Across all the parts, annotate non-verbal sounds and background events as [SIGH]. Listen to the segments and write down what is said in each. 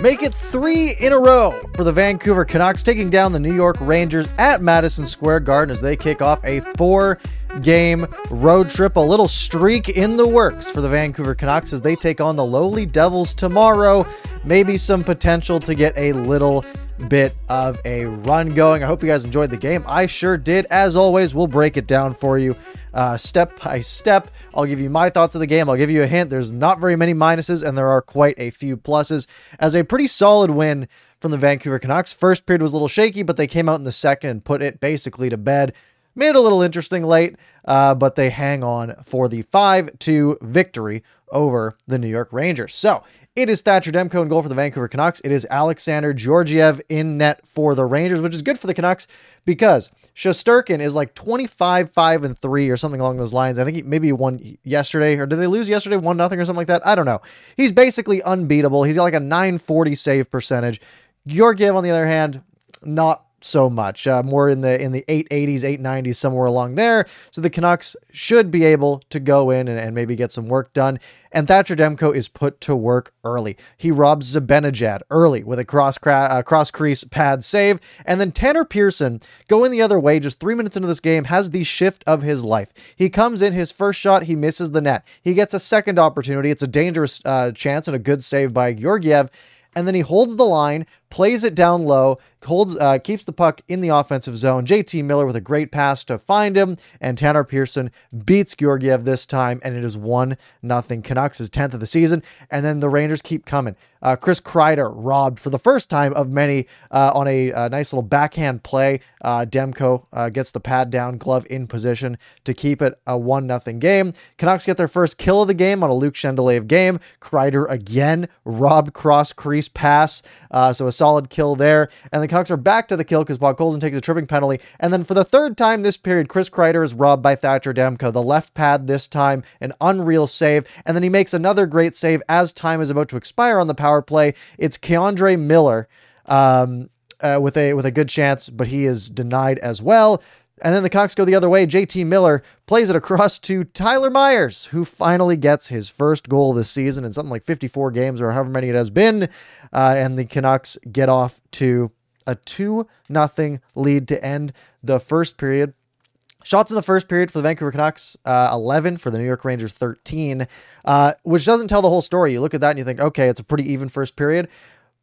make it three in a row for the Vancouver Canucks, taking down the New York Rangers at Madison Square Garden as they kick off a four game road trip. A little streak in the works for the Vancouver Canucks as they take on the lowly Devils tomorrow. Maybe some potential to get a little bit of a run going. I hope you guys enjoyed the game. I sure did. As always, we'll break it down for you uh, step by step. I'll give you my thoughts of the game. I'll give you a hint. There's not very many minuses, and there are quite a few pluses. As a pretty solid win from the Vancouver Canucks. First period was a little shaky, but they came out in the second and put it basically to bed. Made it a little interesting late, uh, but they hang on for the 5 2 victory over the New York Rangers. So it is Thatcher Demko in goal for the Vancouver Canucks. It is Alexander Georgiev in net for the Rangers, which is good for the Canucks because Shesterkin is like 25, 5, and 3 or something along those lines. I think he maybe won yesterday, or did they lose yesterday? 1 nothing or something like that? I don't know. He's basically unbeatable. He's got like a 940 save percentage. Georgiev, on the other hand, not so much. Uh, more in the in the 880s, 890s, somewhere along there. So the Canucks should be able to go in and, and maybe get some work done. And Thatcher Demko is put to work early. He robs Zibanejad early with a cross cra- uh, cross crease pad save, and then Tanner Pearson going the other way just three minutes into this game has the shift of his life. He comes in his first shot, he misses the net. He gets a second opportunity. It's a dangerous uh, chance and a good save by Georgiev and then he holds the line, plays it down low, holds, uh, keeps the puck in the offensive zone. JT Miller with a great pass to find him, and Tanner Pearson beats Georgiev this time, and it is one nothing. Canucks is tenth of the season, and then the Rangers keep coming. Uh, Chris Kreider robbed for the first time of many uh, on a, a, nice little backhand play. Uh, Demko uh, gets the pad down, glove in position to keep it a one nothing game. Canucks get their first kill of the game on a Luke Schendelaev game. Kreider again robbed cross crease pass, uh, so a solid kill there, and the Canucks are back to the kill because Podkolzin takes a tripping penalty. And then for the third time this period, Chris Kreider is robbed by Thatcher Demko. The left pad this time, an unreal save. And then he makes another great save as time is about to expire on the power play. It's K'Andre Miller. Um, uh, with a with a good chance, but he is denied as well. And then the Canucks go the other way. JT Miller plays it across to Tyler Myers, who finally gets his first goal this season in something like 54 games or however many it has been. Uh, and the Canucks get off to a 2 nothing lead to end the first period. Shots in the first period for the Vancouver Canucks, uh, 11 for the New York Rangers, 13, uh, which doesn't tell the whole story. You look at that and you think, okay, it's a pretty even first period.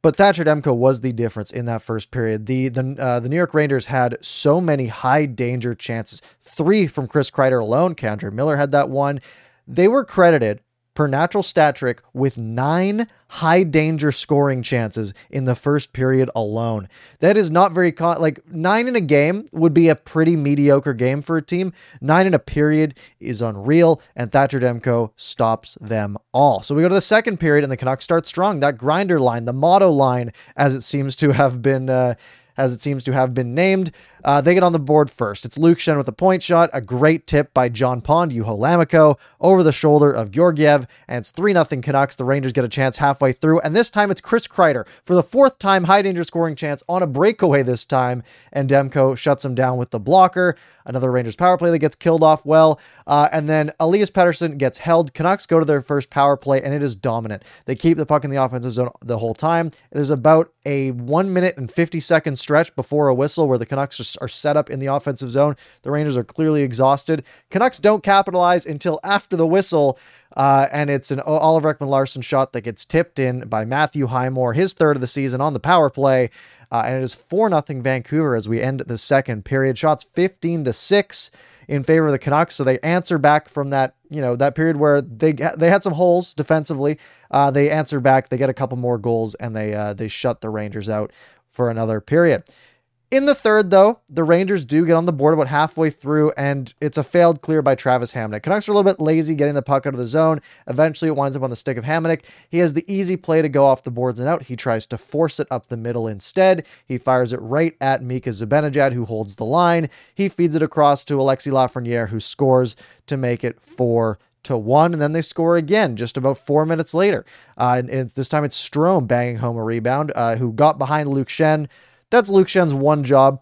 But Thatcher Demko was the difference in that first period. The the uh, the New York Rangers had so many high danger chances. Three from Chris Kreider alone. K'Andre Miller had that one. They were credited per natural stat trick with nine high danger scoring chances in the first period alone. That is not very con- like nine in a game would be a pretty mediocre game for a team. Nine in a period is unreal, and Thatcher Demko stops them all. So we go to the second period, and the Canucks start strong. That grinder line, the Motte line, as it seems to have been. Uh, as it seems to have been named. Uh, they get on the board first. It's Luke Schenn with a point shot, a great tip by John Pond, Juho Lammikko, over the shoulder of Georgiev, and it's 3 0 Canucks. The Rangers get a chance halfway through, and this time it's Chris Kreider for the fourth time high danger scoring chance on a breakaway this time, and Demko shuts him down with the blocker. Another Rangers power play that gets killed off well, uh, and then Elias Pettersson gets held. Canucks go to their first power play, and it is dominant. They keep the puck in the offensive zone the whole time. There's about a one minute and 50 second stretch before a whistle where the Canucks just are set up in the offensive zone. The Rangers are clearly exhausted. Canucks don't capitalize until after the whistle. Uh, and it's an Oliver Ekman-Larsson shot that gets tipped in by Matthew Highmore, his third of the season on the power play. Uh, and it is 4 0 Vancouver as we end the second period. Shots 15 to 6 in favor of the Canucks. So they answer back from that, you know, that period where they they had some holes defensively. Uh, they answer back. They get a couple more goals and they uh, they shut the Rangers out for another period. In the third, though, the Rangers do get on the board about halfway through, and it's a failed clear by Travis Hamonic. Canucks are a little bit lazy getting the puck out of the zone. Eventually, it winds up on the stick of Hamonic. He has the easy play to go off the boards and out. He tries to force it up the middle instead. He fires it right at Mika Zibanejad, who holds the line. He feeds it across to Alexi Lafreniere, who scores to make it four to one, and then they score again just about four minutes later. Uh, and, and, this time it's Strome banging home a rebound, uh, who got behind Luke Schenn that's Luke Schenn's one job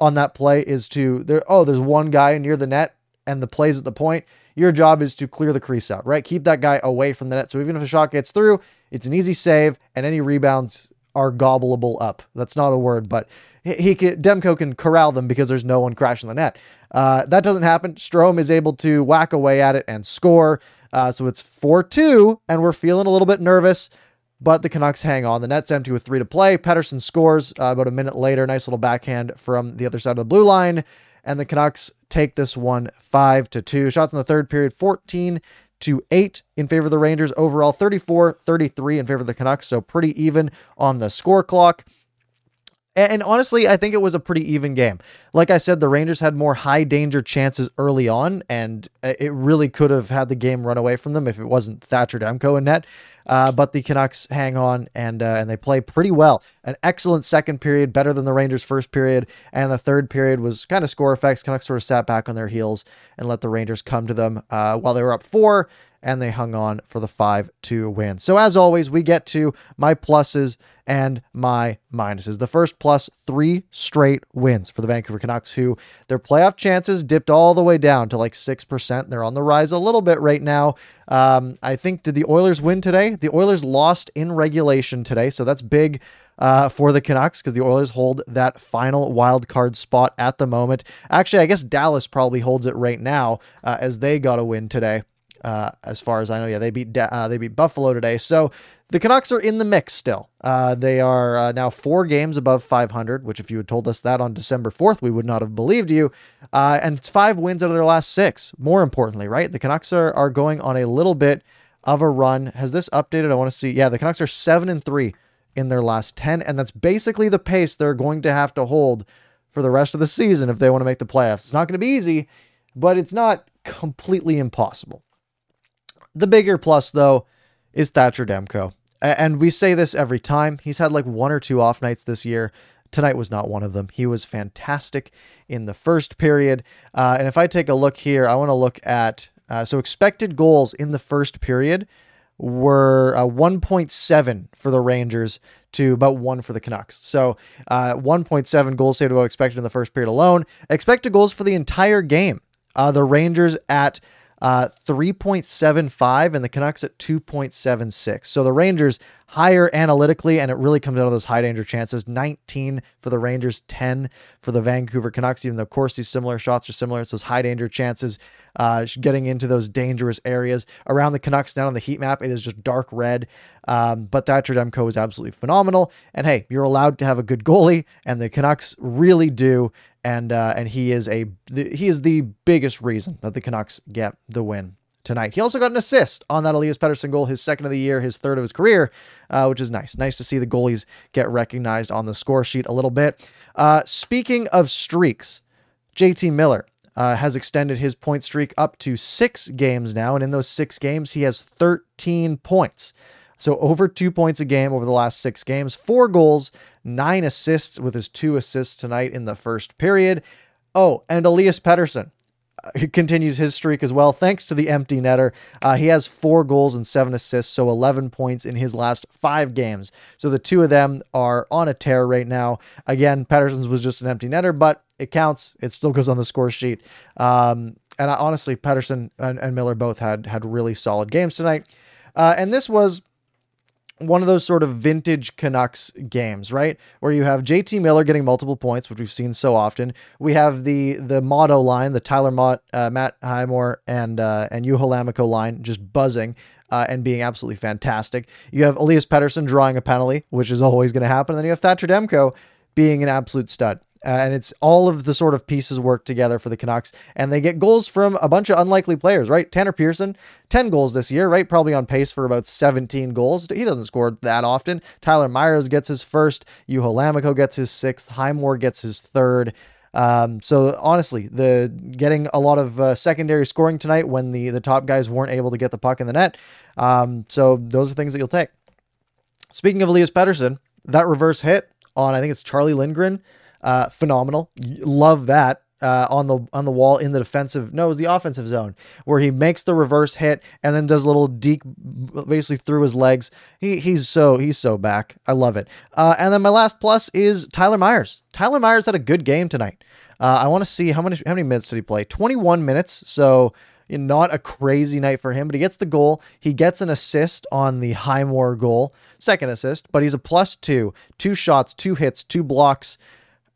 on that play is to there. Oh, there's one guy near the net. and the plays at the point, your job is to clear the crease out, right? Keep that guy away from the net. So even if a shot gets through, it's an easy save, and any rebounds are gobbleable up. That's not a word, but he, he can, Demko can corral them because there's no one crashing the net. Uh, that doesn't happen. Strome is able to whack away at it and score. Uh, so it's 4 2, and we're feeling a little bit nervous, but the Canucks hang on. The net's empty with three to play. Pettersson scores uh, about a minute later. Nice little backhand from the other side of the blue line, and the Canucks take this one 5 to 2. Shots in the third period 14 to 8 in favor of the Rangers. Overall 34 33 in favor of the Canucks, so pretty even on the score clock. And honestly, I think it was a pretty even game. Like I said, the Rangers had more high danger chances early on, and it really could have had the game run away from them if it wasn't Thatcher Demko in net. Uh, but the Canucks hang on and uh, and they play pretty well. An excellent second period, better than the Rangers' first period, and the third period was kind of score effects. Canucks sort of sat back on their heels and let the Rangers come to them uh, while they were up four, and they hung on for the 5 2 win. So, as always, we get to my pluses and my minuses. The first plus three straight wins for the Vancouver Canucks, who their playoff chances dipped all the way down to like 6%. They're on the rise a little bit right now. Um, I think, did the Oilers win today? The Oilers lost in regulation today, so that's big. Uh, for the Canucks because the Oilers hold that final wild card spot at the moment. Actually, I guess Dallas probably holds it right now uh, as they got a win today. Uh, as far as I know, yeah, they beat uh, they beat Buffalo today. So the Canucks are in the mix still. Uh, they are uh, now four games above 500, which if you had told us that on December 4th, we would not have believed you. Uh, and it's five wins out of their last six. More importantly, right, the Canucks are are going on a little bit of a run. Has this updated? I want to see. Yeah, the Canucks are seven and three in their last 10, and that's basically the pace they're going to have to hold for the rest of the season if they want to make the playoffs. It's not going to be easy, but it's not completely impossible. The bigger plus, though, is Thatcher Demko. And we say this every time. He's had like one or two off nights this year. Tonight was not one of them. He was fantastic in the first period. Uh, and if I take a look here, I want to look at uh, so expected goals in the first period were uh, 1.7 for the Rangers to about one for the Canucks. So uh, 1.7 goals saved about expected in the first period alone. Expected goals for the entire game. Uh, the Rangers at uh, 3.75 and the Canucks at 2.76. So the Rangers higher analytically, and it really comes out of those high danger chances 19 for the Rangers, 10 for the Vancouver Canucks, even though, of course, these similar shots are similar. It's those high danger chances uh, getting into those dangerous areas. Around the Canucks, down on the heat map, it is just dark red. Um, but Thatcher Demko is absolutely phenomenal. And hey, you're allowed to have a good goalie, and the Canucks really do and uh, and he is a he is the biggest reason that the Canucks get the win tonight. He also got an assist on that Elias Pettersson goal, his second of the year, his third of his career, uh, which is nice. Nice to see the goalies get recognized on the score sheet a little bit. Uh, speaking of streaks, JT Miller. Uh, has extended his point streak up to six games now, and in those six games, he has 13 points. So over two points a game over the last six games, four goals, nine assists with his two assists tonight in the first period. Oh, and Elias Pettersson uh, continues his streak as well, thanks to the empty netter. Uh, he has four goals and seven assists, so 11 points in his last five games. So the two of them are on a tear right now. Again, Pettersson's was just an empty netter, but it counts. It still goes on the score sheet. Um, and I, honestly, Pettersson and, and, Miller both had had really solid games tonight. Uh, and this was one of those sort of vintage Canucks games, right? Where you have JT Miller getting multiple points, which we've seen so often. We have the the Motte line, the Tyler Motte, uh, Matt Highmore and uh, and Juho Lammikko line, just buzzing. Uh, and being absolutely fantastic. You have Elias Pettersson drawing a penalty, which is always going to happen. And then you have Thatcher Demko being an absolute stud. Uh, and it's all of the sort of pieces work together for the Canucks, and they get goals from a bunch of unlikely players, right? Tanner Pearson, 10 goals this year, right? Probably on pace for about 17 goals. He doesn't score that often. Tyler Myers gets his first. Juho Lammikko gets his sixth. Highmore gets his third. Um, so honestly, the getting a lot of uh, secondary scoring tonight when the the top guys weren't able to get the puck in the net. Um, so those are things that you'll take. Speaking of Elias Pettersson, that reverse hit on I think it's Charlie Lindgren uh, phenomenal. Love that. Uh, on the on the wall in the defensive no it was the offensive zone where he makes the reverse hit and then does a little deke basically through his legs he he's so he's so back I love it uh, and then my last plus is Tyler Myers Tyler Myers had a good game tonight Uh, I want to see how many how many minutes did he play? 21 minutes. So not a crazy night for him, but he gets the goal. He gets an assist on the Highmore goal, second assist, but he's a plus two, two shots, two hits, two blocks,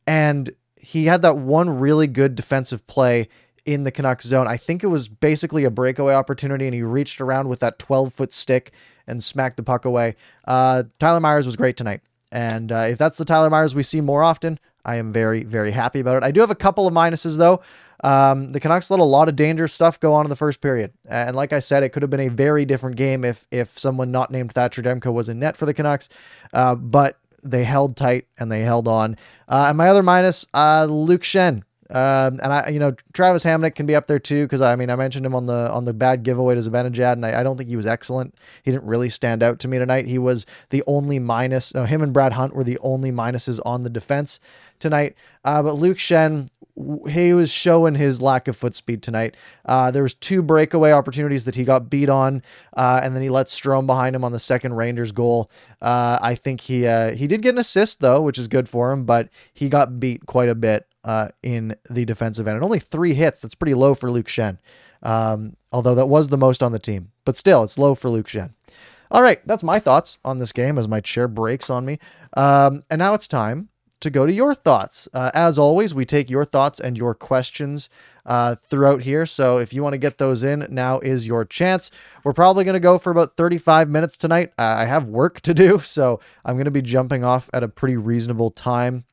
and he had that one really good defensive play in the Canucks zone. I think it was basically a breakaway opportunity, and he reached around with that 12 foot stick and smacked the puck away. Uh, Tyler Myers was great tonight. And uh, if that's the Tyler Myers we see more often, I am very, very happy about it. I do have a couple of minuses, though. Um, the Canucks let a lot of dangerous stuff go on in the first period. And like I said, it could have been a very different game if if someone not named Thatcher Demko was in net for the Canucks. Uh, but they held tight and they held on. Uh, and my other minus, uh, Luke Schenn. Um, and I, you know, Travis Hamonic can be up there too because I mean I mentioned him on the on the bad giveaway to Zibanejad, and I, I, don't think he was excellent. He didn't really stand out to me tonight. He was the only minus. No, him and Brad Hunt were the only minuses on the defense tonight. Uh, but Luke Schenn, he was showing his lack of foot speed tonight. Uh, there was two breakaway opportunities that he got beat on, uh, and then he let Strome behind him on the second Rangers goal. Uh, I think he uh, he did get an assist though, which is good for him, but he got beat quite a bit uh, in the defensive end. And only three hits. That's pretty low for Luke Schenn. Um, although that was the most on the team. But still, it's low for Luke Schenn. All right, that's my thoughts on this game as my chair breaks on me. Um, and now it's time to go to your thoughts. Uh, as always, we take your thoughts and your questions uh, throughout here. So if you want to get those in, now is your chance. We're probably going to go for about 35 minutes tonight. Uh, I have work to do, [LAUGHS] so I'm going to be jumping off at a pretty reasonable time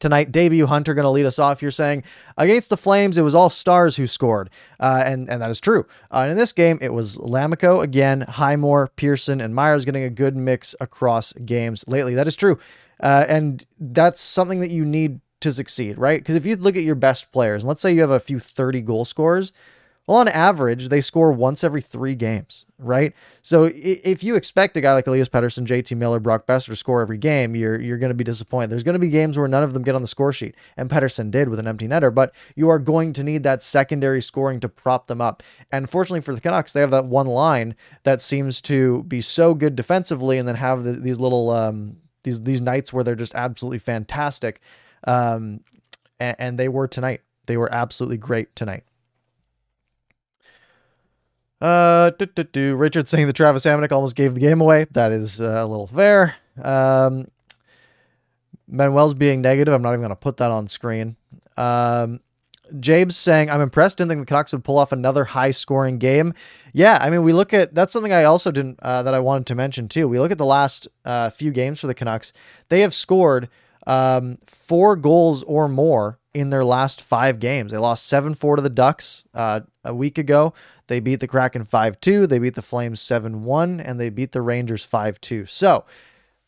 tonight. Debut Hunter going to lead us off. You're saying against the Flames, it was all stars who scored, uh, and and that is true. Uh, in this game, it was Lammikko again, Highmore, Pearson, and Myers getting a good mix across games lately. That is true, uh, and that's something that you need to succeed, right? Because if you look at your best players, and let's say you have a few 30 goal scorers, well, on average, they score once every three games, right? So if you expect a guy like Elias Pettersson, JT Miller, Brock Boeser to score every game, you're you're going to be disappointed. There's going to be games where none of them get on the score sheet, and Pettersson did with an empty netter, but you are going to need that secondary scoring to prop them up. And fortunately for the Canucks, they have that one line that seems to be so good defensively, and then have the, these little um, these these nights where they're just absolutely fantastic. Um, and, and they were tonight. They were absolutely great tonight. Uh, do, do, do. Richard saying that Travis Hamonic almost gave the game away. That is uh, a little fair. Um, Manuel's being negative. I'm not even going to put that on screen. Um, James saying, I'm impressed. Didn't think the Canucks would pull off another high scoring game. Yeah, I mean, we look at that's something I also didn't, uh, that I wanted to mention too. We look at the last uh, few games for the Canucks. They have scored um, four goals or more in their last five games. They lost 7 4 to the Ducks uh, a week ago. They beat the Kraken 5 2. They beat the Flames 7 1. And they beat the Rangers 5 2. So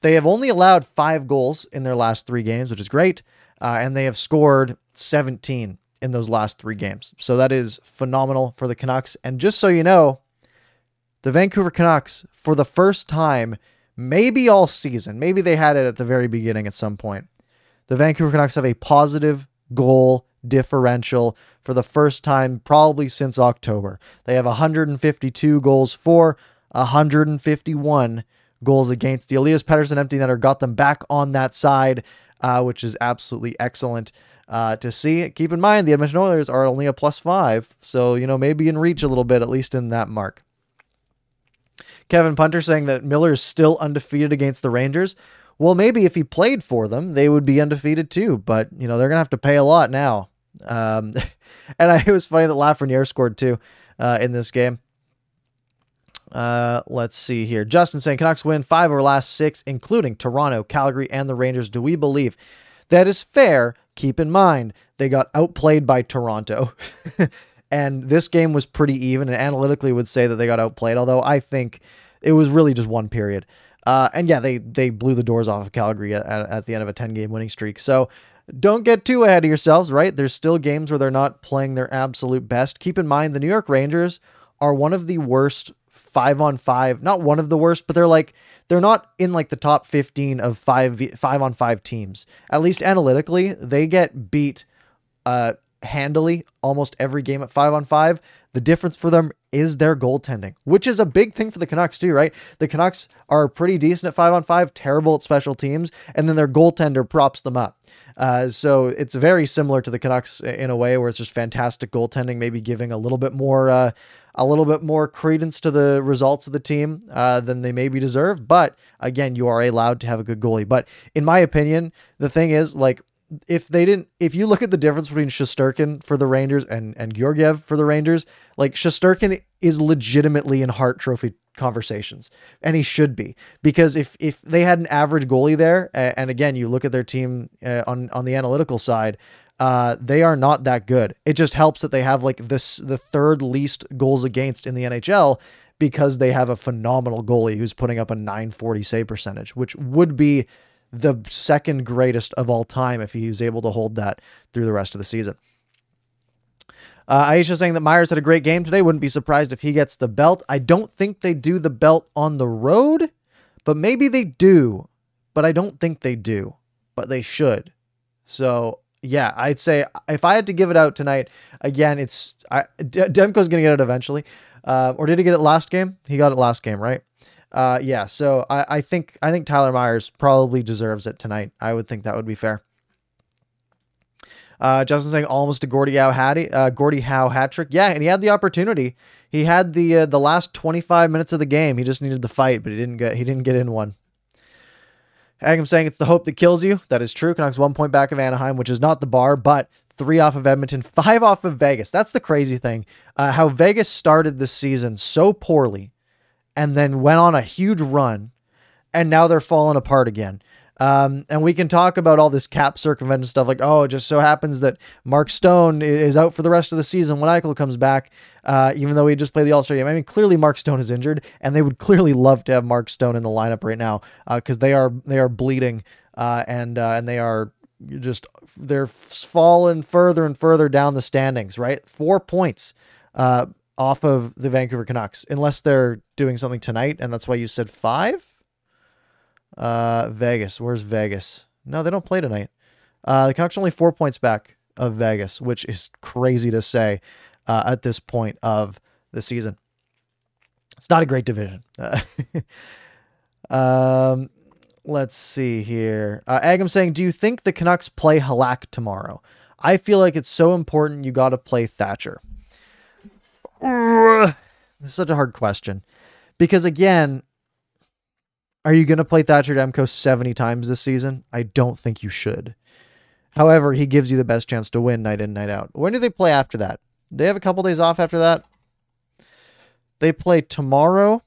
they have only allowed five goals in their last three games, which is great. Uh, and they have scored 17 in those last three games. So that is phenomenal for the Canucks. And just so you know, the Vancouver Canucks, for the first time, maybe all season, maybe they had it at the very beginning at some point, the Vancouver Canucks have a positive goal differential for the first time probably since October. They have 152 goals for, 151 goals against. The Elias Pettersson empty netter got them back on that side, uh, which is absolutely excellent. Uh, to see. Keep in mind, the Edmonton Oilers are only a plus five, so you know maybe in reach a little bit, at least in that mark. Kevin Punter saying that Miller is still undefeated against the Rangers. Well, maybe if he played for them, they would be undefeated too. But you know they're gonna have to pay a lot now. Um, [LAUGHS] and I, it was funny that Lafreniere scored too uh, in this game. Uh, let's see here. Justin saying Canucks win five over last six, including Toronto, Calgary, and the Rangers. Do we believe that is fair? Keep in mind they got outplayed by Toronto. [LAUGHS] and this game was pretty even and analytically would say that they got outplayed although i think it was really just one period uh, and yeah, they they blew the doors off of Calgary at, at the end of a 10 game winning streak. So don't get too ahead of yourselves, right? There's still games where they're not playing their absolute best. Keep in mind the New York Rangers are one of the worst five on five, not one of the worst, but they're like they're not in like the top 15 of five five on five teams. At least analytically, they get beat uh handily almost every game at five on five. The difference for them is their goaltending, which is a big thing for the Canucks too, right? The Canucks are pretty decent at five on five, terrible at special teams, and then their goaltender props them up. Uh, so it's very similar to the Canucks in a way where it's just fantastic goaltending, maybe giving a little bit more, uh, a little bit more credence to the results of the team uh, than they maybe deserve. But again, you are allowed to have a good goalie. But in my opinion, the thing is like if they didn't if you look at the difference between Shesterkin for the Rangers and and Georgiev for the Rangers, like Shesterkin is legitimately in Hart Trophy conversations and he should be because if if they had an average goalie there and again you look at their team uh, on on the analytical side uh, they are not that good. It just helps that they have like this the third least goals against in the NHL because they have a phenomenal goalie who's putting up a 940 save percentage, which would be the second greatest of all time if he's able to hold that through the rest of the season. Uh, Aisha saying that Myers had a great game today. Wouldn't be surprised if he gets the belt. I don't think they do the belt on the road, but maybe they do. But I don't think they do. But they should. So yeah, I'd say if I had to give it out tonight, again, it's I, D- Demko's gonna get it eventually. Uh, or did he get it last game? He got it last game, right? Uh, yeah. So I, I think I think Tyler Myers probably deserves it tonight. I would think that would be fair. Uh, Justin saying almost a Gordie Howe hat uh, Howe hat trick. Yeah, and he had the opportunity. He had the uh, the last 25 minutes of the game. He just needed the fight, but he didn't get he didn't get in one. Agam saying it's the hope that kills you. That is true. Canucks one point back of Anaheim, which is not the bar, but three off of Edmonton, five off of Vegas. That's the crazy thing. Uh, how Vegas started this season so poorly and then went on a huge run, and now they're falling apart again. Um, and we can talk about all this cap circumvention stuff like, oh, it just so happens that Mark Stone is out for the rest of the season when Eichel comes back, uh, even though he just played the All Star game. I mean, clearly Mark Stone is injured, and they would clearly love to have Mark Stone in the lineup right now because uh, they are they are bleeding uh, and uh, and they are just they're falling further and further down the standings. Right, four points uh, off of the Vancouver Canucks, unless they're doing something tonight, and that's why you said five. Uh, Vegas. Where's Vegas? No, they don't play tonight. Uh, the Canucks are only four points back of Vegas, which is crazy to say uh, at this point of the season. It's not a great division. [LAUGHS] um, let's see here. Uh, Agam saying, "Do you think the Canucks play Halak tomorrow? I feel like it's so important. You got to play Thatcher." This is such a hard question because again, are you going to play Thatcher Demko 70 times this season? I don't think you should. However, he gives you the best chance to win night in, night out. When do they play after that? They have a couple days off after that. They play tomorrow,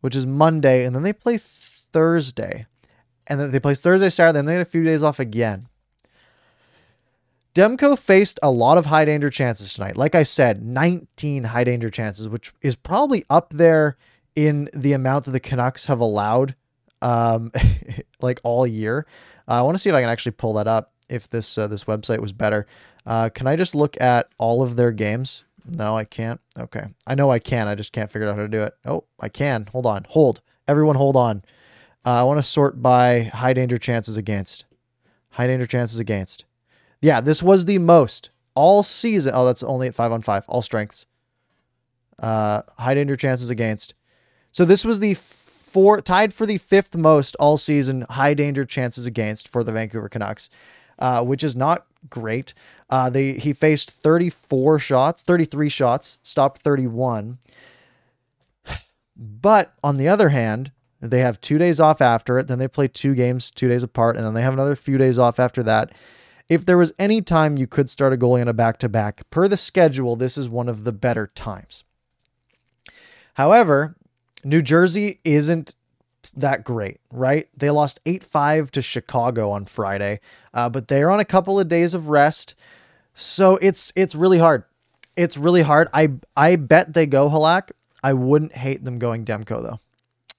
which is Monday, and then they play Thursday. And then they play Thursday, Saturday, and they had a few days off again. Demko faced a lot of high danger chances tonight. Like I said, 19 high danger chances, which is probably up there in the amount that the Canucks have allowed um, [LAUGHS] like all year. Uh, I want to see if I can actually pull that up if this uh, this website was better. Uh, can I just look at all of their games? No, I can't. Okay. I know I can. I just can't figure out how to do it. Oh, I can. Hold on. Hold. Everyone hold on. Uh, I want to sort by high danger chances against. High danger chances against. Yeah, this was the most all season. Oh, that's only at five on five. All strengths. Uh, high danger chances against. So this was the four tied for the fifth most all season high danger chances against for the Vancouver Canucks, uh, which is not great. Uh, they he faced 34 shots, 33 shots, stopped 31. But on the other hand, they have two days off after it. Then they play two games two days apart, and then they have another few days off after that. If there was any time you could start a goalie on a back to back per the schedule, this is one of the better times. However, New Jersey isn't that great, right? They lost 8 5 to Chicago on Friday, uh, but they're on a couple of days of rest. So it's it's really hard. It's really hard. I I bet they go Halak. I wouldn't hate them going Demko though.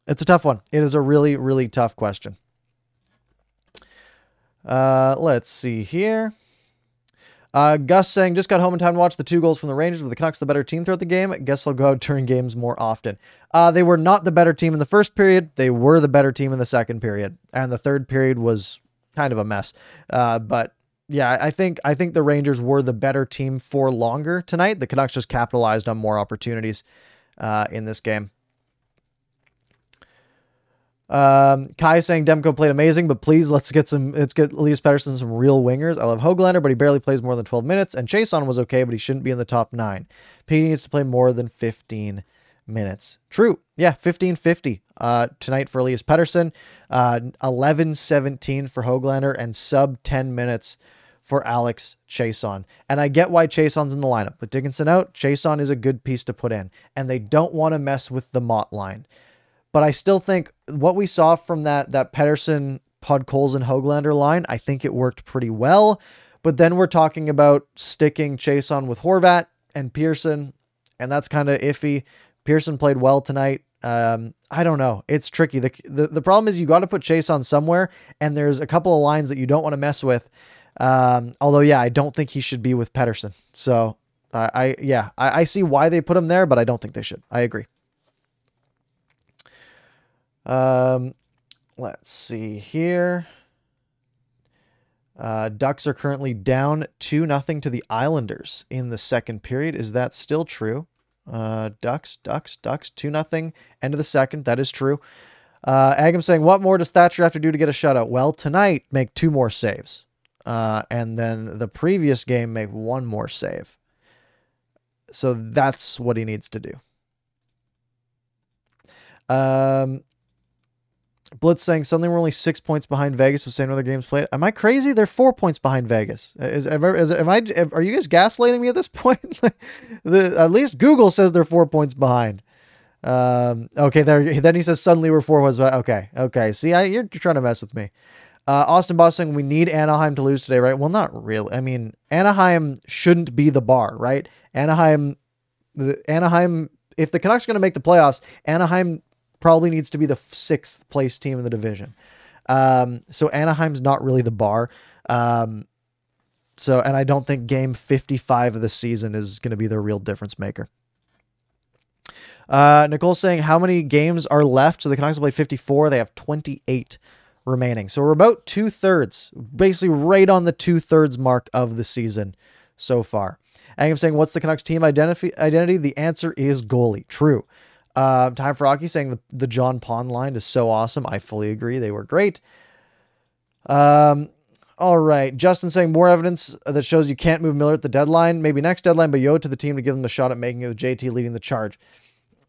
It's a tough one. It is a really really tough question. Uh, let's see here. Uh, Gus saying, just got home in time to watch the two goals from the Rangers with the Canucks the better team throughout the game. Guess I'll go out during games more often. Uh, they were not the better team in the first period. They were the better team in the second period. And the third period was kind of a mess. Uh, but yeah, I think I think the Rangers were the better team for longer tonight. The Canucks just capitalized on more opportunities uh, in this game. Um, Kai saying Demko played amazing, but please let's get some let's get Elias Pettersson some real wingers. I love Hoglander, but he barely plays more than 12 minutes. And Chiasson was okay, but he shouldn't be in the top nine. P needs to play more than 15 minutes. True. Yeah, 1550 uh, tonight for Elias Pettersson, uh, 1117 for Hoglander, and sub 10 minutes for Alex Chiasson. And I get why Chiasson's in the lineup. With Dickinson out, Chiasson is a good piece to put in. And they don't want to mess with the Motte line. But I still think what we saw from that that Pedersen, Pettersson, and Hoglander line, I think it worked pretty well. But then we're talking about sticking Chiasson with Horvat and Pearson, and that's kind of iffy. Pearson played well tonight. Um, I don't know. It's tricky. The, the, the problem is you got to put Chiasson somewhere, and there's a couple of lines that you don't want to mess with. Um, although, yeah, I don't think he should be with Pettersson. So, I, I yeah, I, I see why they put him there, but I don't think they should. I agree. Um, let's see here. Uh, Ducks are currently down 2 nothing to the Islanders in the second period. Is that still true? Uh, Ducks, Ducks, Ducks, 2 nothing. End of the second. That is true. Uh, Agam saying, What more does Thatcher have to do to get a shutout? Well, tonight, make two more saves. Uh, and then the previous game, make one more save. So that's what he needs to do. Um, Blitz saying suddenly we're only six points behind Vegas with same other games played. Am I crazy? They're four points behind Vegas. Is, is, am I? Are you guys gaslighting me at this [LAUGHS] point? [LAUGHS] the, at least Google says they're four points behind. Um, okay, there. Then he says suddenly we're four points. Okay, okay. See, I, you're trying to mess with me. Uh, Austin Boss saying we need Anaheim to lose today, right? Well, not really. I mean, Anaheim shouldn't be the bar, right? Anaheim, the Anaheim. If the Canucks are going to make the playoffs, Anaheim probably needs to be the sixth place team in the division. Um, so Anaheim's not really the bar. Um, so, and I don't think game 55 of the season is going to be the real difference maker. Uh, Nicole saying, How many games are left? So the Canucks have played 54. They have 28 remaining. So we're about two thirds, basically right on the two thirds mark of the season so far. And I'm saying, What's the Canucks team identity? Identity? The answer is goalie. True. Uh, Time for Rocky saying the, the John Pond line is so awesome. I fully agree. They were great. Um, all right. Justin saying more evidence that shows you can't move Miller at the deadline. Maybe next deadline, but yo to the team to give them the shot at making it with JT leading the charge.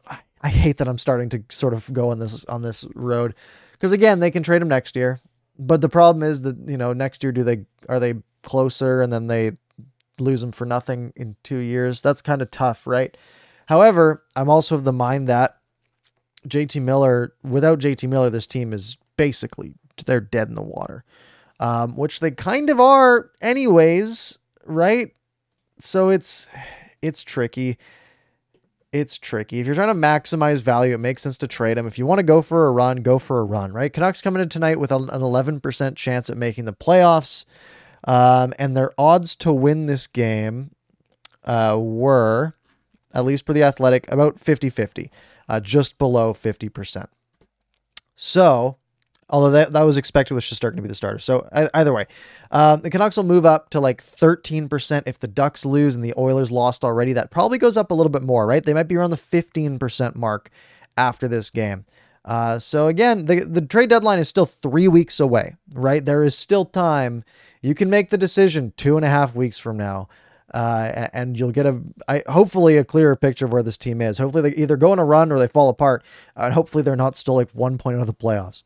I, I hate that I'm starting to sort of go on this on this road because again they can trade him next year, but the problem is that you know next year do they are they closer and then they lose him for nothing in two years? That's kind of tough, right? However, I'm also of the mind that JT Miller, without JT Miller, this team is basically they're dead in the water, um, which they kind of are, anyways, right? So it's it's tricky. It's tricky. If you're trying to maximize value, it makes sense to trade him. If you want to go for a run, go for a run, right? Canucks coming in tonight with an 11% chance at making the playoffs. Um, and their odds to win this game uh, were at least for the athletic, about 50 50, uh, just below 50%. So, although that, that was expected with Shesterkin to be the starter. So, either way, um, the Canucks will move up to like 13% if the Ducks lose and the Oilers lost already. That probably goes up a little bit more, right? They might be around the 15% mark after this game. Uh, so again, the the trade deadline is still three weeks away, right? There is still time. You can make the decision two and a half weeks from now uh, and you'll get a I, hopefully a clearer picture of where this team is. Hopefully they either go on a run or they fall apart, uh, and hopefully they're not still like one point out of the playoffs.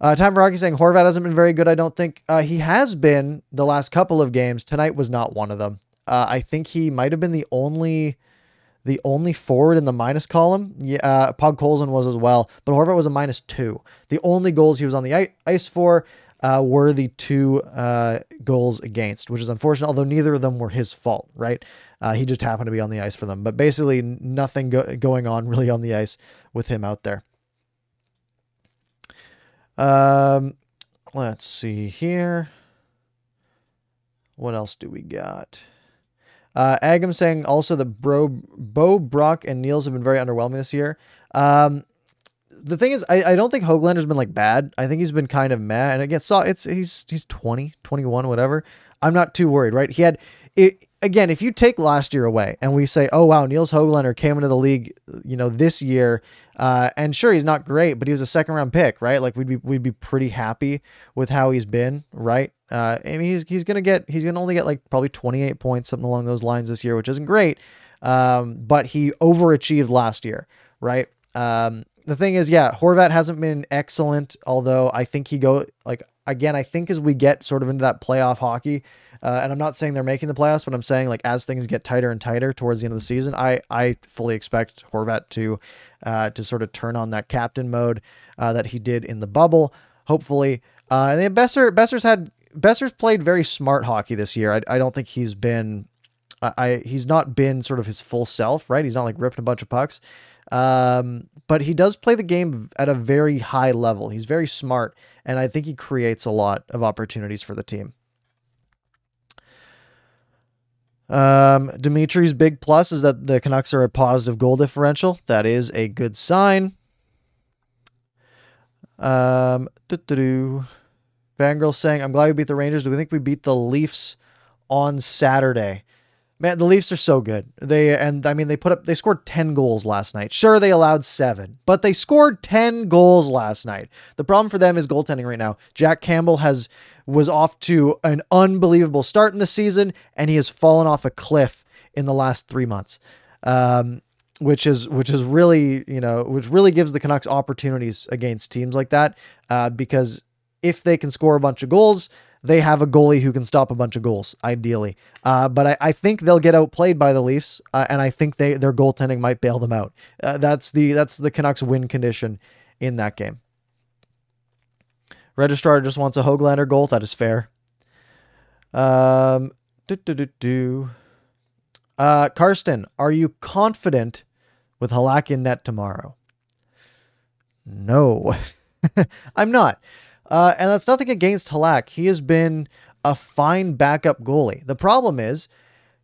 Uh, time for hockey saying Horvat hasn't been very good. I don't think uh, he has been the last couple of games. Tonight was not one of them. Uh, I think he might have been the only the only forward in the minus column. Yeah, uh, Podkolzin was as well, but Horvat was a minus two. The only goals he was on the ice for uh, were the two uh, goals against, which is unfortunate, although neither of them were his fault, right? Uh, he just happened to be on the ice for them. But basically, nothing go- going on really on the ice with him out there. Um, let's see here. What else do we got? Uh, Agam saying also that Bro, Bo, Brock, and Nils have been very underwhelming this year. Um, the thing is, I, I don't think Hoglander's been like bad. I think he's been kind of mad. And again, saw it's he's he's 20, 21, whatever. I'm not too worried, right? He had it again. If you take last year away and we say, oh wow, Nils Hoglander came into the league, you know, this year, uh, and sure he's not great, but he was a second round pick, right? Like we'd be we'd be pretty happy with how he's been, right? Uh, I mean, he's he's gonna get he's gonna only get like probably 28 points, something along those lines this year, which isn't great. Um, but he overachieved last year, right? Um, the thing is, yeah, Horvat hasn't been excellent, although I think he go like again, I think as we get sort of into that playoff hockey, uh, and I'm not saying they're making the playoffs, but I'm saying like as things get tighter and tighter towards the end of the season, I I fully expect Horvat to uh, to sort of turn on that captain mode uh, that he did in the bubble. Hopefully, uh, and then Boeser Boeser's had Boeser's played very smart hockey this year. I, I don't think he's been I he's not been sort of his full self, right? He's not like ripping a bunch of pucks. Um, but he does play the game at a very high level. He's very smart, and I think he creates a lot of opportunities for the team. Um, Dimitri's big plus is that the Canucks are a positive goal differential. That is a good sign. Um. Fangirl saying, I'm glad we beat the Rangers. Do we think we beat the Leafs on Saturday? Man, the Leafs are so good. They and I mean they put up they scored 10 goals last night. Sure they allowed 7, but they scored 10 goals last night. The problem for them is goaltending right now. Jack Campbell has was off to an unbelievable start in the season and he has fallen off a cliff in the last 3 months. Um, which is which is really, you know, which really gives the Canucks opportunities against teams like that uh, because if they can score a bunch of goals, they have a goalie who can stop a bunch of goals, ideally. Uh, but I, I, think they'll get outplayed by the Leafs, uh, and I think they their goaltending might bail them out. Uh, that's the that's the Canucks win condition in that game. Registrar just wants a Hoglander goal. That is fair. Um, do, do, do, do. Uh, Karsten, are you confident with Halak in net tomorrow? No, [LAUGHS] I'm not. Uh, and that's nothing against Halak. He has been a fine backup goalie. The problem is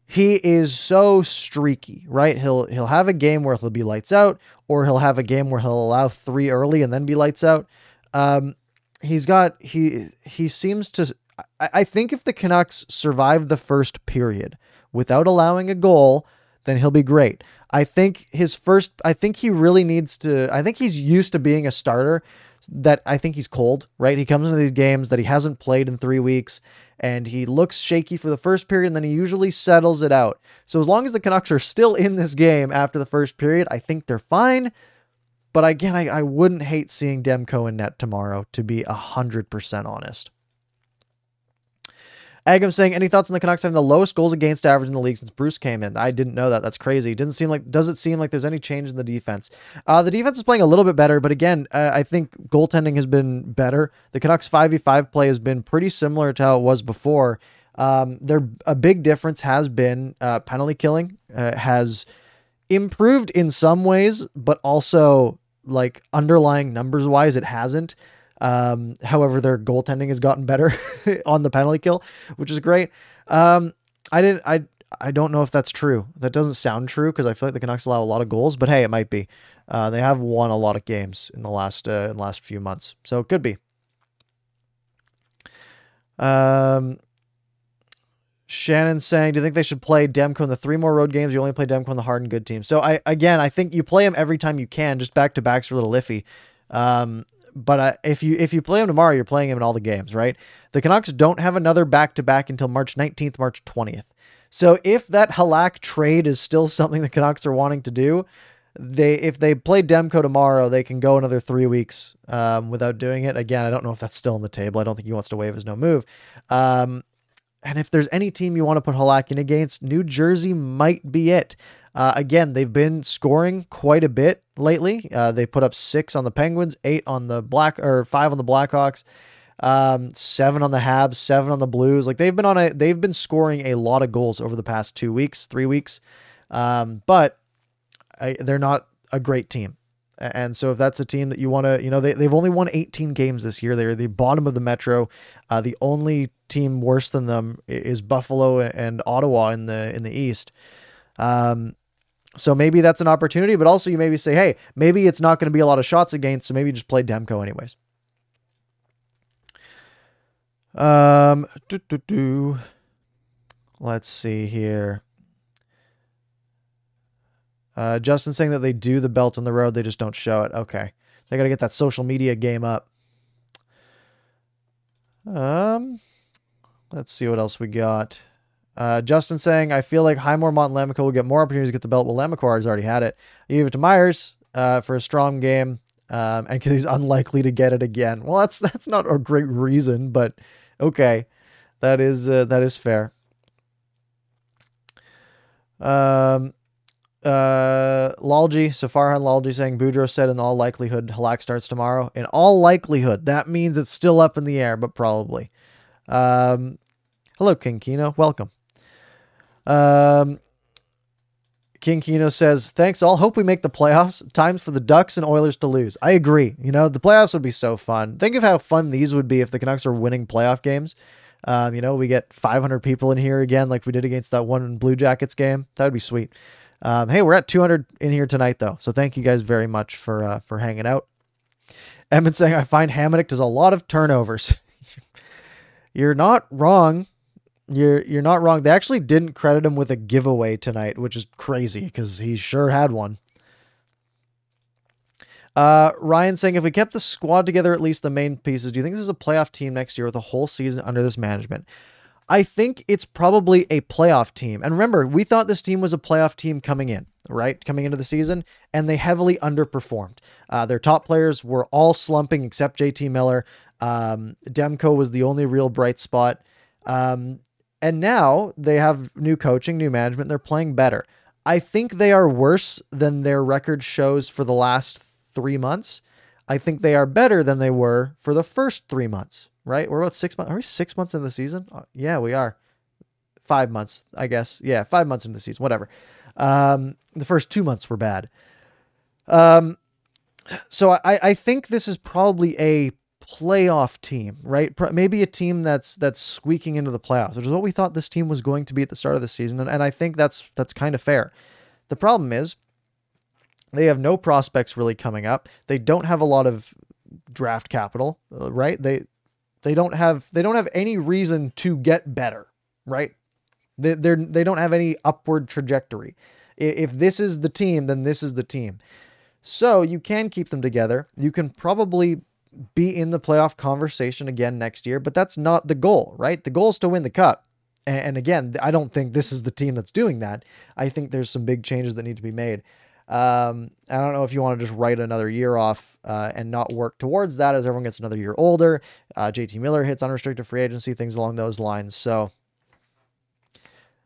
he is so streaky, right? He'll he'll have a game where he'll be lights out, or he'll have a game where he'll allow three early and then be lights out. Um, he's got he he seems to. I, I think if the Canucks survive the first period without allowing a goal, then he'll be great. I think his first. I think he really needs to. I think he's used to being a starter that I think he's cold, right? He comes into these games that he hasn't played in three weeks and he looks shaky for the first period and then he usually settles it out. So as long as the Canucks are still in this game after the first period, I think they're fine. But again, I, I wouldn't hate seeing Demko in net tomorrow, to be 100% honest. Agam saying, any thoughts on the Canucks having the lowest goals against average in the league since Bruce came in? I didn't know that. That's crazy. Doesn't seem like does it seem like there's any change in the defense? Uh, the defense is playing a little bit better, but again, uh, I think goaltending has been better. The Canucks 5v5 play has been pretty similar to how it was before. Um, there a big difference has been uh, penalty killing uh, has improved in some ways, but also like underlying numbers wise, it hasn't. Um, however, their goaltending has gotten better [LAUGHS] on the penalty kill, which is great. Um, I didn't. I I don't know if that's true. That doesn't sound true because I feel like the Canucks allow a lot of goals, but hey, it might be. Uh, they have won a lot of games in the last uh, in the last few months, so it could be. Um, Shannon saying, "Do you think they should play Demko in the three more road games? You only play Demko in the hard and good teams." So I again, I think you play him every time you can. Just back to backs a little iffy. Um, but uh, if you if you play him tomorrow, you're playing him in all the games, right? The Canucks don't have another back to back until March 19th, March 20th. So if that Halak trade is still [LAUGHS] something the Canucks are wanting to do, they if they play Demko tomorrow, they can go another three weeks um, without doing it. Again, I don't know if that's still on the table. I don't think he wants to waive his no move. Um, and if there's any team you want to put Halak in against, New Jersey might be it. Uh, again, they've been scoring quite a bit lately. Uh, they put up six on the Penguins, eight on the Black or five on the Blackhawks, um, seven on the Habs, seven on the Blues. Like they've been on a they've been scoring a lot of goals over the past two weeks, three weeks. Um, but I, they're not a great team. And so if that's a team that you want to, you know, they, they've only won 18 games this year. They're the bottom of the Metro. Uh, the only team worse than them is Buffalo and Ottawa in the in the East. Um, So maybe that's an opportunity, but also you maybe say, hey, maybe it's not going to be a lot of shots against, so maybe just play Demko anyways. Um, doo, doo, doo. let's see here. Uh, Justin saying that they do the belt on the road, they just don't show it. Okay, they got to get that social media game up. Um, let's see what else we got. Uh, Justin saying, I feel like Highmore Motte Lammikko will get more opportunities to get the belt. Well, Lammikko has already had it. You give it to Myers uh, for a strong game, um, and because [LAUGHS] he's unlikely to get it again. Well, that's that's not a great reason, but okay, that is uh, that is fair. Um, uh, Lalji, so Farhan Lalji saying Boudreau said in all likelihood Halak starts tomorrow. In all likelihood, that means it's still up in the air, but probably. Um, hello, King Kino. Welcome. Um, King Kino says, "Thanks all. Hope we make the playoffs. Times for the Ducks and Oilers to lose. I agree. You know the playoffs would be so fun. Think of how fun these would be if the Canucks are winning playoff games. Um, you know, we get 500 people in here again, like we did against that one Blue Jackets game. That would be sweet. Um, hey, we're at 200 in here tonight, though. So thank you guys very much for uh, for hanging out. Emmett saying, I find Hamonic does a lot of turnovers. [LAUGHS] You're not wrong. You're you're not wrong. They actually didn't credit him with a giveaway tonight, which is crazy because he sure had one. Uh, Ryan saying, if we kept the squad together, at least the main pieces, do you think this is a playoff team next year with a whole season under this management? I think it's probably a playoff team. And remember, we thought this team was a playoff team coming in, right? Coming into the season, and they heavily underperformed. Uh, their top players were all slumping except JT Miller. Um, Demko was the only real bright spot. Um, and now they have new coaching, new management. They're playing better. I think they are worse than their record shows for the last three months. I think they are better than they were for the first three months, right? We're about six months. Are we six months in the season? Uh, yeah, we are. Five months, I guess. Yeah, five months into the season, whatever. Um, the first two months were bad. Um, so I, I think this is probably a playoff team, right? Maybe a team that's that's squeaking into the playoffs, which is what we thought this team was going to be at the start of the season, and, and I think that's that's kind of fair. The problem is they have no prospects really coming up. They don't have a lot of draft capital, uh, right? They they don't have they don't have any reason to get better, right? They they're they don't have any upward trajectory. If this is the team, then this is the team. So you can keep them together. You can probably be in the playoff conversation again next year, but that's not the goal, right? The goal is to win the cup. And, again, I don't think this is the team that's doing that. I think there's some big changes that need to be made. Um, I don't know if you want to just write another year off uh, and not work towards that as everyone gets another year older. Uh, JT Miller hits unrestricted free agency, things along those lines. So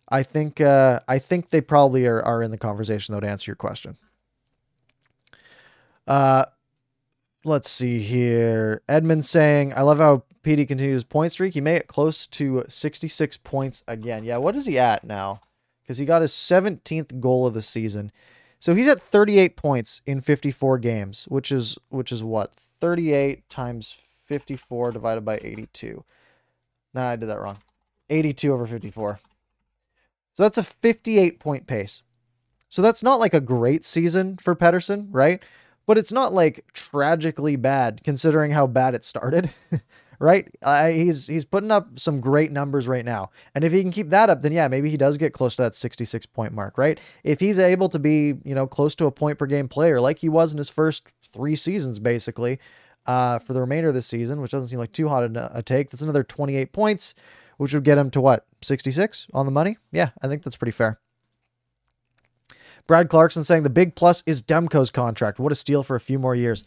I think uh, I think they probably are, are in the conversation though to answer your question. Uh, let's see here. Edmund saying, I love how PD continues point streak. He made it close to 66 points again. Yeah, what is he at now? Because he got his 17th goal of the season. So he's at 38 points in 54 games, which is which is what? 38 times 54 divided by 82. Nah, I did that wrong. 82 over 54. So that's a 58 point pace. So that's not like a great season for Pettersson, right? But it's not like tragically bad considering how bad it started. [LAUGHS] right? He's he's putting up some great numbers right now. And if he can keep that up, then yeah, maybe he does get close to that 66 point mark, right? If he's able to be, you know, close to a point per game player like he was in his first 3 seasons basically, uh, for the remainder of the season, which doesn't seem like too hot a take. That's another 28 points, which would get him to what? 66 on the money? Yeah, I think that's pretty fair. Brad Clarkson saying the big plus is Demko's contract. What a steal for a few more years.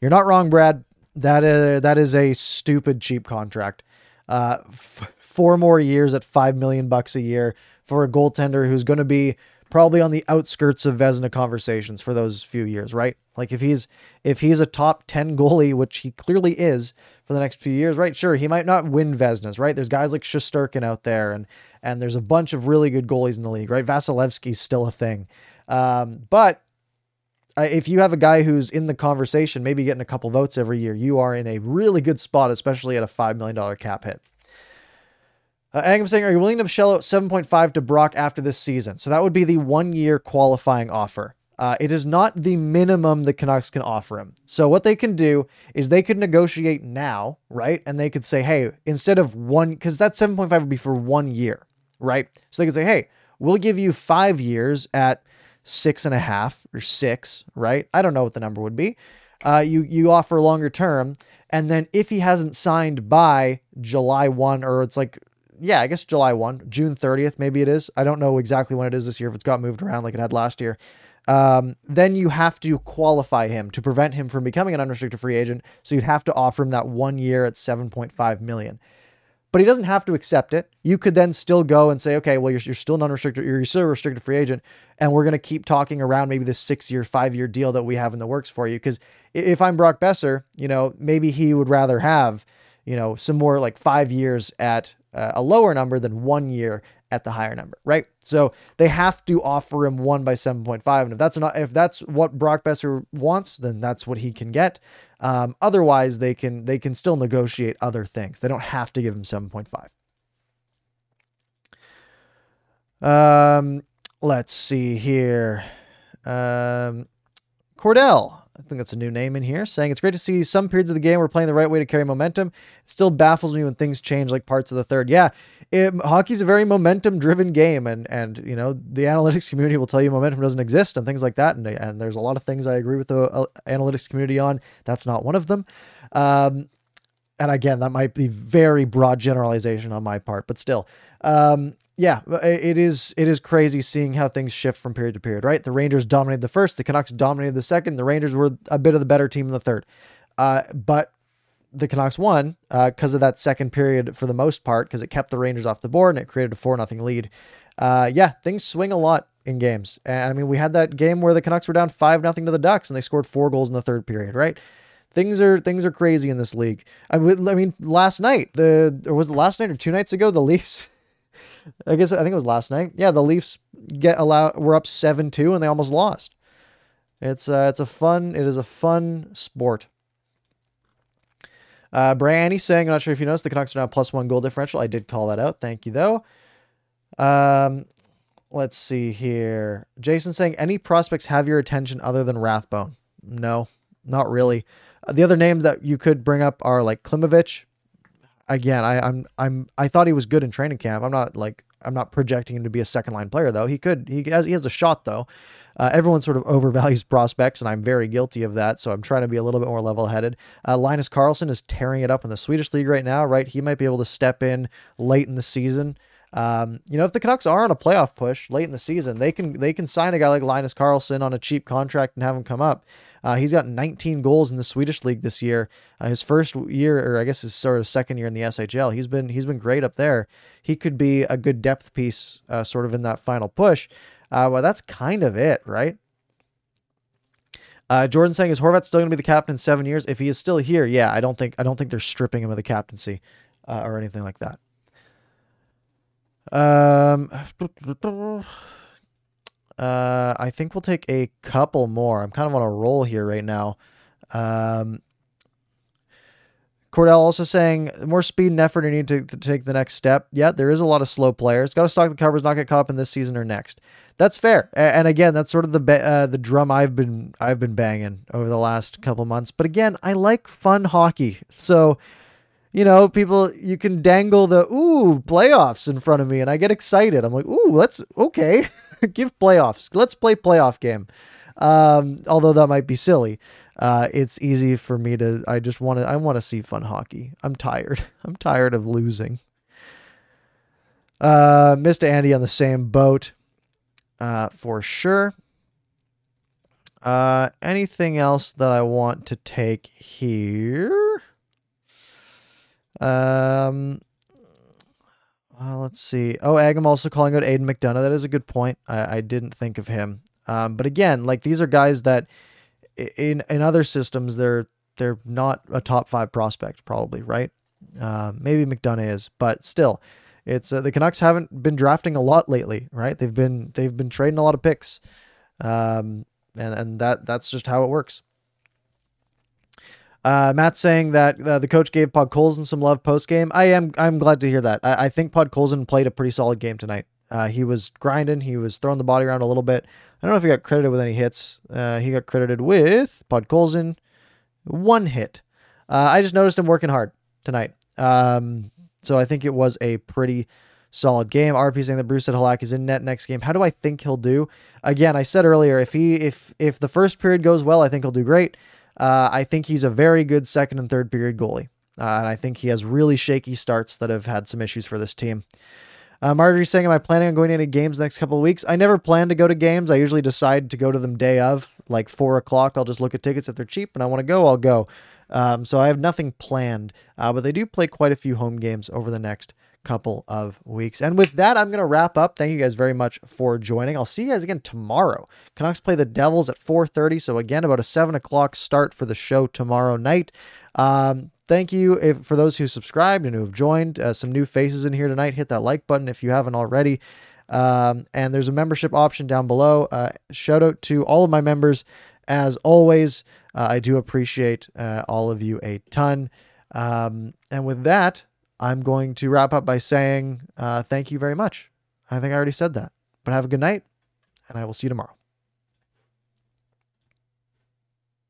You're not wrong, Brad. That is, that is a stupid cheap contract. Uh, f- four more years at five million bucks a year for a goaltender who's going to be probably on the outskirts of Vezina conversations for those few years, right? Like if he's if he's a top 10 goalie, which he clearly is for the next few years, right? Sure, he might not win Vezinas, right? There's guys like Shesterkin out there and and there's a bunch of really good goalies in the league, right? Vasilevskiy's still a thing. Um, but if you have a guy who's in the conversation, maybe getting a couple votes every year, you are in a really good spot, especially at a $5 million cap hit. Uh, Agam saying, are you willing to shell out 7.5 to Brock after this season? So that would be the one year qualifying offer. Uh, it is not the minimum the Canucks can offer him. So what they can do is they could negotiate now, right? And they could say, hey, instead of one, because that 7.5 would be for one year, right? So they could say, hey, we'll give you five years at six and a half or six, right? I don't know what the number would be. Uh, you you offer a longer term, and then if he hasn't signed by July one, or it's like yeah, I guess July 1, June 30th, maybe it is. I don't know exactly when it is this year, if it's got moved around like it had last year um, then you have to qualify him to prevent him from becoming an unrestricted free agent. So you'd have to offer him that one year at 7.5 million. But he doesn't have to accept it. You could then still go and say, okay, well, you're, you're still an unrestricted, you're still a restricted free agent, and we're going to keep talking around maybe this six year, five year deal that we have in the works for you. Because if I'm Brock Boeser, you know, maybe he would rather have, you know, some more like five years at uh, a lower number than one year at the higher number, right? So they have to offer him one by 7.5. And if that's not, if that's what Brock Boeser wants, then that's what he can get. Um, otherwise, they can they can still negotiate other things. They don't have to give him 7.5. Um, let's see here. Um, Cordell, I think that's a new name in here, saying it's great to see some periods of the game we're playing the right way to carry momentum. It still baffles me when things change, like parts of the third. Yeah, it, hockey's a very momentum-driven game, and and you know the analytics community will tell you momentum doesn't exist and things like that. And and there's a lot of things I agree with the uh, analytics community on. That's not one of them. Um, and again, that might be very broad generalization on my part, but still, um, yeah, it is it is crazy seeing how things shift from period to period. Right, the Rangers dominated the first, the Canucks dominated the second, the Rangers were a bit of the better team in the third, uh, but the Canucks won because uh, of that second period for the most part because it kept the Rangers off the board and it created a four nothing lead. Uh, yeah, things swing a lot in games, and I mean we had that game where the Canucks were down five nothing to the Ducks and they scored four goals in the third period. Right things are things are crazy in this league. I, I mean, last night the or was it last night or two nights ago the Leafs. [LAUGHS] I guess I think it was last night. Yeah, the Leafs get allowed. We're up seven two and they almost lost. It's uh, it's a fun. It is a fun sport. Uh, Branny saying, I'm not sure if you noticed, the Canucks are now plus one goal differential. I did call that out. Thank you, though. Um, let's see here. Jason saying, any prospects have your attention other than Rathbone? No, not really. The other names that you could bring up are like Klimovich. Again, I, I'm I'm I thought he was good in training camp. I'm not like I'm not projecting him to be a second line player though. He could he has he has a shot though. Uh, everyone sort of [LAUGHS] overvalues prospects, and I'm very guilty of that. So I'm trying to be a little bit more level headed. Uh, Linus Karlsson is tearing it up in the Swedish league right now. Right, he might be able to step in late in the season. Um, you know, if the Canucks are on a playoff push late in the season, they can they can sign a guy like Linus Karlsson on a cheap contract and have him come up. Uh, he's got 19 goals in the Swedish league this year. Uh, his first year, or I guess his sort of second year in the SHL, he's been he's been great up there. He could be a good depth piece, uh, sort of in that final push. Uh, well, that's kind of it, right? Uh, Jordan saying is Horvat still going to be the captain in seven years? If he is still here, yeah, I don't think I don't think they're stripping him of the captaincy uh, or anything like that. Um, uh, I think we'll take a couple more. I'm kind of on a roll here right now. Um, Cordell also saying more speed and effort are needed to, to, take the next step. Yeah, there is a lot of slow players. Got to stock the covers, not get caught up in this season or next. That's fair. And again, that's sort of the uh, the drum I've been I've been banging over the last couple months. But again, I like fun hockey. So, you know, people you can dangle the ooh playoffs in front of me, and I get excited. I'm like, ooh, let's okay. [LAUGHS] give playoffs. Let's play playoff game. Um, although that might be silly. Uh, it's easy for me to. I just want to. I want to see fun hockey. I'm tired. [LAUGHS] I'm tired of losing. Uh, Mr. Andy on the same boat, uh, for sure. Uh, anything else that I want to take here? Um, uh, let's see. Oh, Agam also calling out Aidan McDonough. That is a good point. I, I didn't think of him. Um, but again, like these are guys that in in other systems they're they're not a top five prospect probably, right? Uh, maybe McDonough is, but still, it's uh, the Canucks haven't been drafting a lot lately, right? They've been they've been trading a lot of picks, um, and and that that's just how it works. Uh, Matt's saying that uh, the coach gave Podkolzin some love post game. I am I'm glad to hear that. I, I think Podkolzin played a pretty solid game tonight. Uh, he was grinding. He was throwing the body around a little bit. I don't know if he got credited with any hits. Uh, he got credited with Podkolzin one hit. Uh, I just noticed him working hard tonight. Um, so I think it was a pretty solid game. RP saying that Bruce said Halak is in net next game. How do I think he'll do? Again, I said earlier, if he if if the first period goes well, I think he'll do great. Uh, I think he's a very good second and third period goalie. Uh, and I think he has really shaky starts that have had some issues for this team. Uh, Marjorie saying, Am I planning on going to any games next couple of weeks? I never plan to go to games. I usually decide to go to them day of, like four o'clock. I'll just look at tickets. If they're cheap and I want to go, I'll go. Um, so I have nothing planned, uh, but they do play quite a few home games over the next couple of weeks. And with that, I'm going to wrap up. Thank you guys very much for joining. I'll see you guys again tomorrow. Canucks play the Devils at 4:30. So again, about a seven o'clock start for the show tomorrow night. Um, thank you if, for those who subscribed and who have joined. Uh, some new faces in here tonight. Hit that like button if you haven't already. Um, and there's a membership option down below. Uh, shout out to all of my members. As always, uh, I do appreciate uh, all of you a ton. Um, and with that, I'm going to wrap up by saying uh, thank you very much. I think I already said that. But have a good night, and I will see you tomorrow.